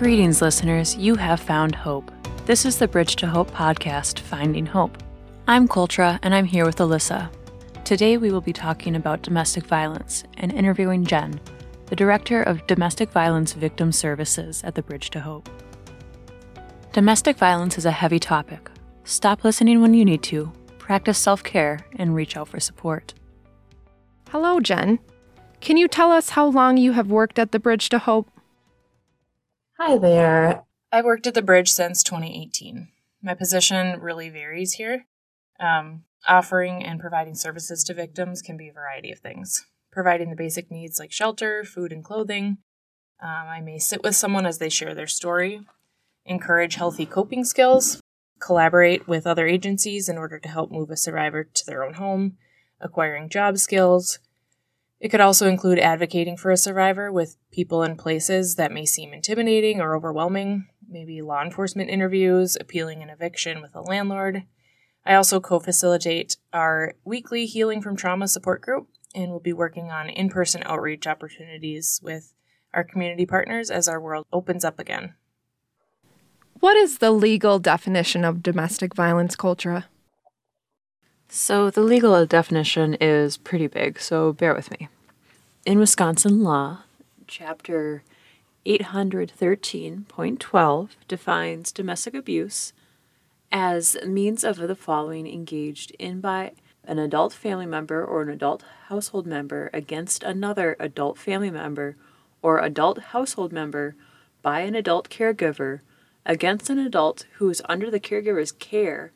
Greetings, listeners. You have found hope. This is the Bridge to Hope podcast, Finding Hope. I'm Coltra, and I'm here with Alyssa. Today, we will be talking about domestic violence and interviewing Jenn, the Director of Domestic Violence Victim Services at the Bridge to Hope. Domestic violence is a heavy topic. Stop listening when you need to, practice self care, and reach out for support. Hello, Jenn. Can you tell us how long you have worked at the Bridge to Hope? Hi there. I've worked at the bridge since 2018. My position really varies here. Um, offering and providing services to victims can be a variety of things. Providing the basic needs like shelter, food, and clothing. Um, I may sit with someone as they share their story, encourage healthy coping skills, collaborate with other agencies in order to help move a survivor to their own home, acquiring job skills, it could also include advocating for a survivor with people and places that may seem intimidating or overwhelming, maybe law enforcement interviews, appealing an eviction with a landlord. I also co facilitate our weekly Healing from Trauma support group and will be working on in person outreach opportunities with our community partners as our world opens up again. What is the legal definition of domestic violence Coltra? So, the legal definition is pretty big, so bear with me. In Wisconsin law, Chapter 813.12 defines domestic abuse as means of the following engaged in by an adult family member or an adult household member against another adult family member or adult household member by an adult caregiver against an adult who is under the caregiver's care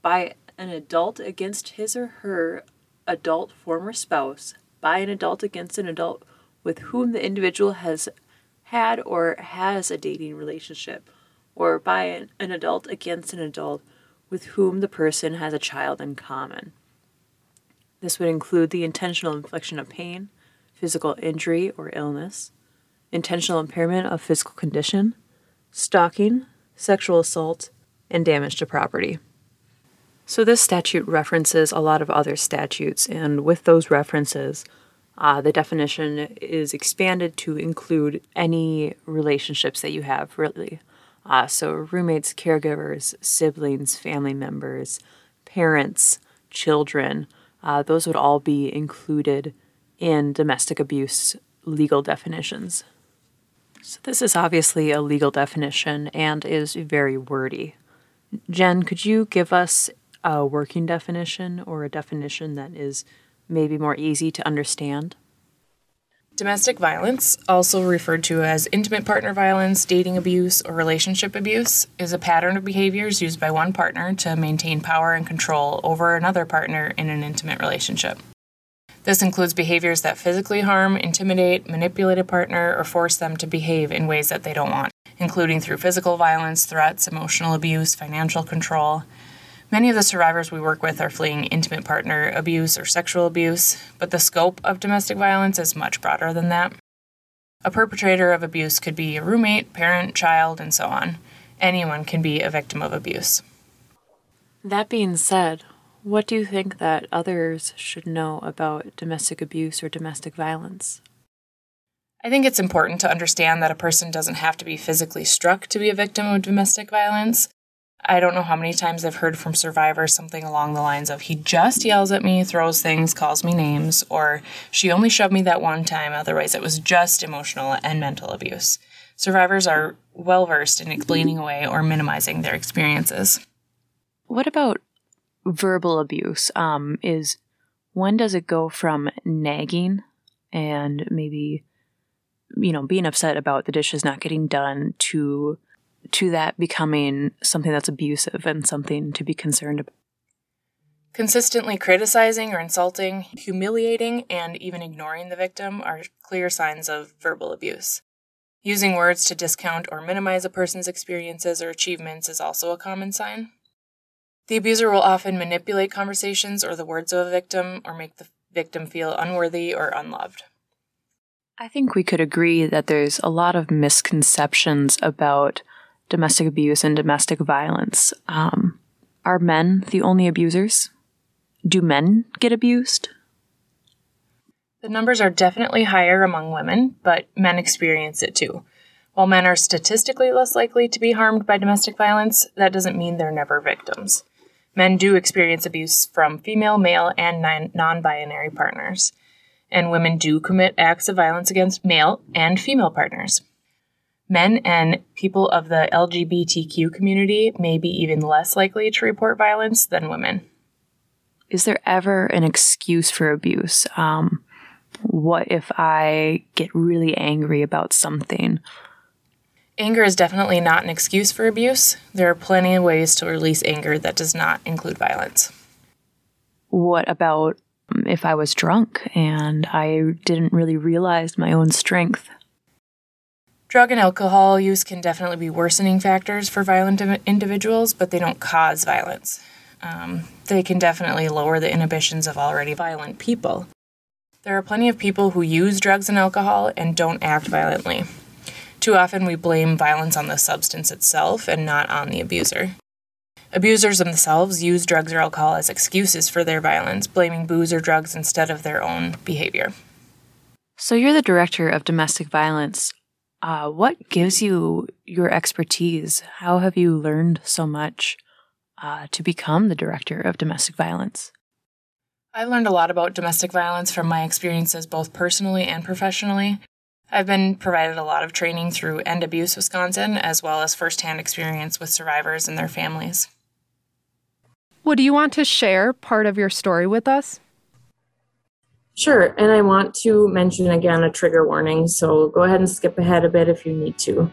by an adult against his or her adult former spouse by an adult against an adult with whom the individual has had or has a dating relationship, or by an, an, adult against an adult with whom the person has a child in common. This would include the intentional infliction of pain, physical injury or illness, intentional impairment of physical condition, stalking, sexual assault, and damage to property. So, this statute references a lot of other statutes, and with those references, uh, the definition is expanded to include any relationships that you have, really. Uh, so, roommates, caregivers, siblings, family members, parents, children, uh, those would all be included in domestic abuse legal definitions. So, this is obviously a legal definition and is very wordy. Jenn, could you give us a working definition or a definition that is maybe more easy to understand? Domestic violence, also referred to as intimate partner violence, dating abuse, or relationship abuse, is a pattern of behaviors used by one partner to maintain power and control over another partner in an intimate relationship. This includes behaviors that physically harm, intimidate, manipulate a partner, or force them to behave in ways that they don't want, including through physical violence, threats, emotional abuse, financial control, Many of the survivors we work with are fleeing intimate partner abuse or sexual abuse, but the scope of domestic violence is much broader than that. A perpetrator of abuse could be a roommate, parent, child, and so on. Anyone can be a victim of abuse. That being said, what do you think that others should know about domestic abuse or domestic violence? I think it's important to understand that a person doesn't have to be physically struck to be a victim of domestic violence. I don't know how many times I've heard from survivors something along the lines of, he just yells at me, throws things, calls me names, or she only shoved me that one time, otherwise it was just emotional and mental abuse. Survivors are well versed in explaining away or minimizing their experiences. What about verbal abuse? Um, is when does it go from nagging and maybe, you know, being upset about the dishes not getting done to to that becoming something that's abusive and something to be concerned about. Consistently criticizing or insulting, humiliating, and even ignoring the victim are clear signs of verbal abuse. Using words to discount or minimize a person's experiences or achievements is also a common sign. The abuser will often manipulate conversations or the words of a victim or make the victim feel unworthy or unloved. I think we could agree that there's a lot of misconceptions about domestic abuse and domestic violence. Um, are men the only abusers? Do men get abused? The numbers are definitely higher among women, but men experience it too. While men are statistically less likely to be harmed by domestic violence, that doesn't mean they're never victims. Men do experience abuse from female, male, and non binary partners, and women do commit acts of violence against male and female partners. Men and people of the LGBTQ community may be even less likely to report violence than women. Is there ever an excuse for abuse? Um, what if I get really angry about something? Anger is definitely not an excuse for abuse. There are plenty of ways to release anger that does not include violence. What about um, if I was drunk and I didn't really realize my own strength? Drug and alcohol use can definitely be worsening factors for violent individuals, but they don't cause violence. Um, they can definitely lower the inhibitions of already violent people. There are plenty of people who use drugs and alcohol and don't act violently. Too often, we blame violence on the substance itself and not on the abuser. Abusers themselves use drugs or alcohol as excuses for their violence, blaming booze or drugs instead of their own behavior. So, you're the director of domestic violence. Uh, what gives you your expertise? How have you learned so much uh, to become the director of domestic violence? I learned a lot about domestic violence from my experiences both personally and professionally. I've been provided a lot of training through End Abuse Wisconsin, as well as firsthand experience with survivors and their families. Would you want to share part of your story with us? Sure, and I want to mention again a trigger warning, so go ahead and skip ahead a bit if you need to.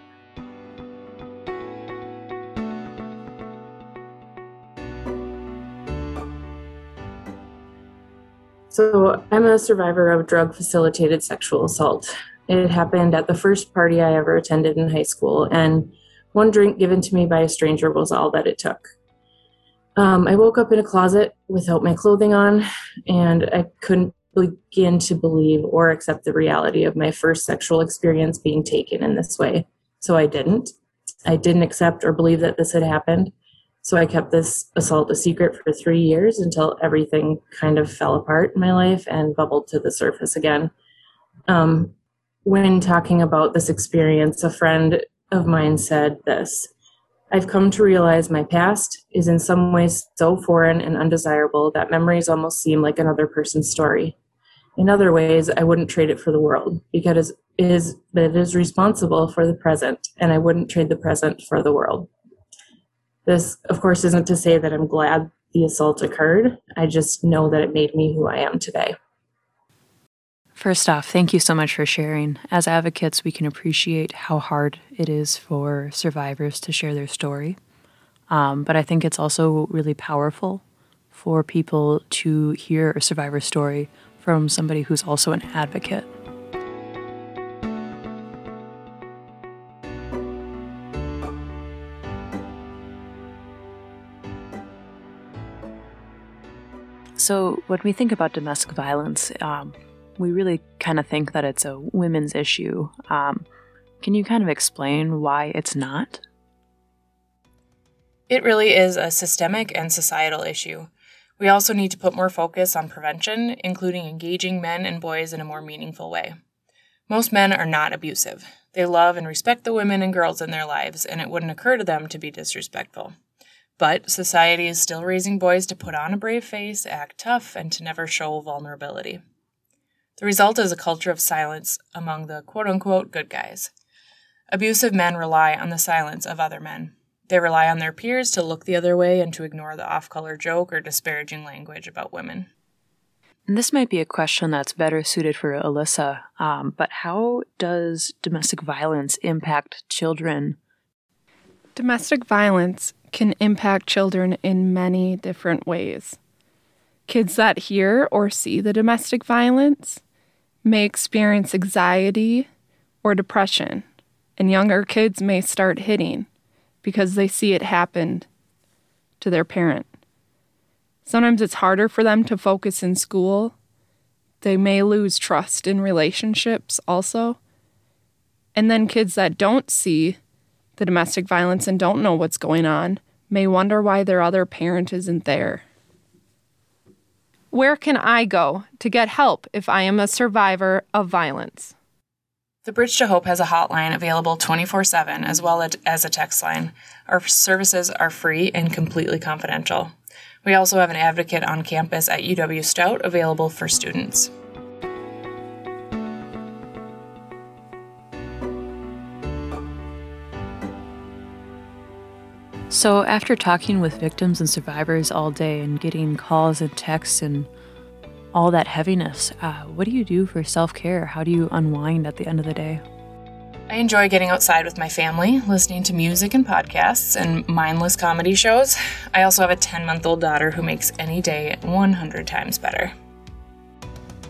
So, I'm a survivor of drug facilitated sexual assault. It happened at the first party I ever attended in high school, and one drink given to me by a stranger was all that it took. Um, I woke up in a closet without my clothing on, and I couldn't begin to believe or accept the reality of my first sexual experience being taken in this way. So I didn't. I didn't accept or believe that this had happened. So I kept this assault a secret for three years until everything kind of fell apart in my life and bubbled to the surface again. Um, when talking about this experience, a friend of mine said this I've come to realize my past is in some ways so foreign and undesirable that memories almost seem like another person's story. In other ways, I wouldn't trade it for the world because it is, it is responsible for the present, and I wouldn't trade the present for the world. This, of course, isn't to say that I'm glad the assault occurred. I just know that it made me who I am today. First off, thank you so much for sharing. As advocates, we can appreciate how hard it is for survivors to share their story. Um, but I think it's also really powerful for people to hear a survivor's story from somebody who's also an advocate. So, when we think about domestic violence, um, we really kind of think that it's a women's issue. Um, can you kind of explain why it's not? It really is a systemic and societal issue. We also need to put more focus on prevention, including engaging men and boys in a more meaningful way. Most men are not abusive. They love and respect the women and girls in their lives, and it wouldn't occur to them to be disrespectful. But society is still raising boys to put on a brave face, act tough, and to never show vulnerability. The result is a culture of silence among the quote unquote good guys. Abusive men rely on the silence of other men. They rely on their peers to look the other way and to ignore the off color joke or disparaging language about women. And this might be a question that's better suited for Alyssa, um, but how does domestic violence impact children? Domestic violence can impact children in many different ways. Kids that hear or see the domestic violence may experience anxiety or depression, and younger kids may start hitting because they see it happen to their parent. Sometimes it's harder for them to focus in school. They may lose trust in relationships also. And then kids that don't see the domestic violence and don't know what's going on may wonder why their other parent isn't there. Where can I go to get help if I am a survivor of violence? The Bridge to Hope has a hotline available 24 7 as well as a text line. Our services are free and completely confidential. We also have an advocate on campus at UW Stout available for students. So, after talking with victims and survivors all day and getting calls and texts and all that heaviness, uh, what do you do for self care? How do you unwind at the end of the day? I enjoy getting outside with my family, listening to music and podcasts, and mindless comedy shows. I also have a 10 month old daughter who makes any day 100 times better.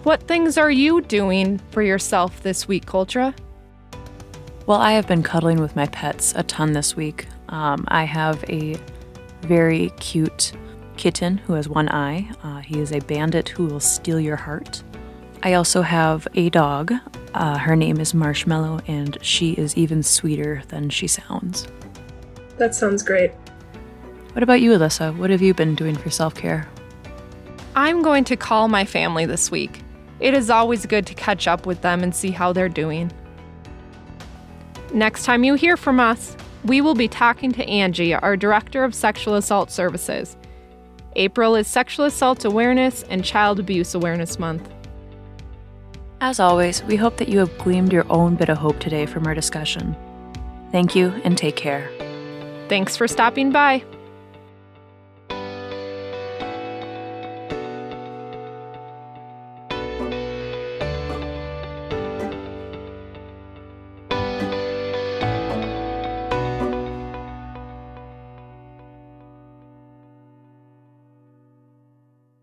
What things are you doing for yourself this week, Coltra? Well, I have been cuddling with my pets a ton this week. Um, I have a very cute kitten who has one eye. Uh, he is a bandit who will steal your heart. I also have a dog. Uh, her name is Marshmallow, and she is even sweeter than she sounds. That sounds great. What about you, Alyssa? What have you been doing for self care? I'm going to call my family this week. It is always good to catch up with them and see how they're doing. Next time you hear from us, we will be talking to Angie, our Director of Sexual Assault Services. April is Sexual Assault Awareness and Child Abuse Awareness Month. As always, we hope that you have gleaned your own bit of hope today from our discussion. Thank you and take care. Thanks for stopping by.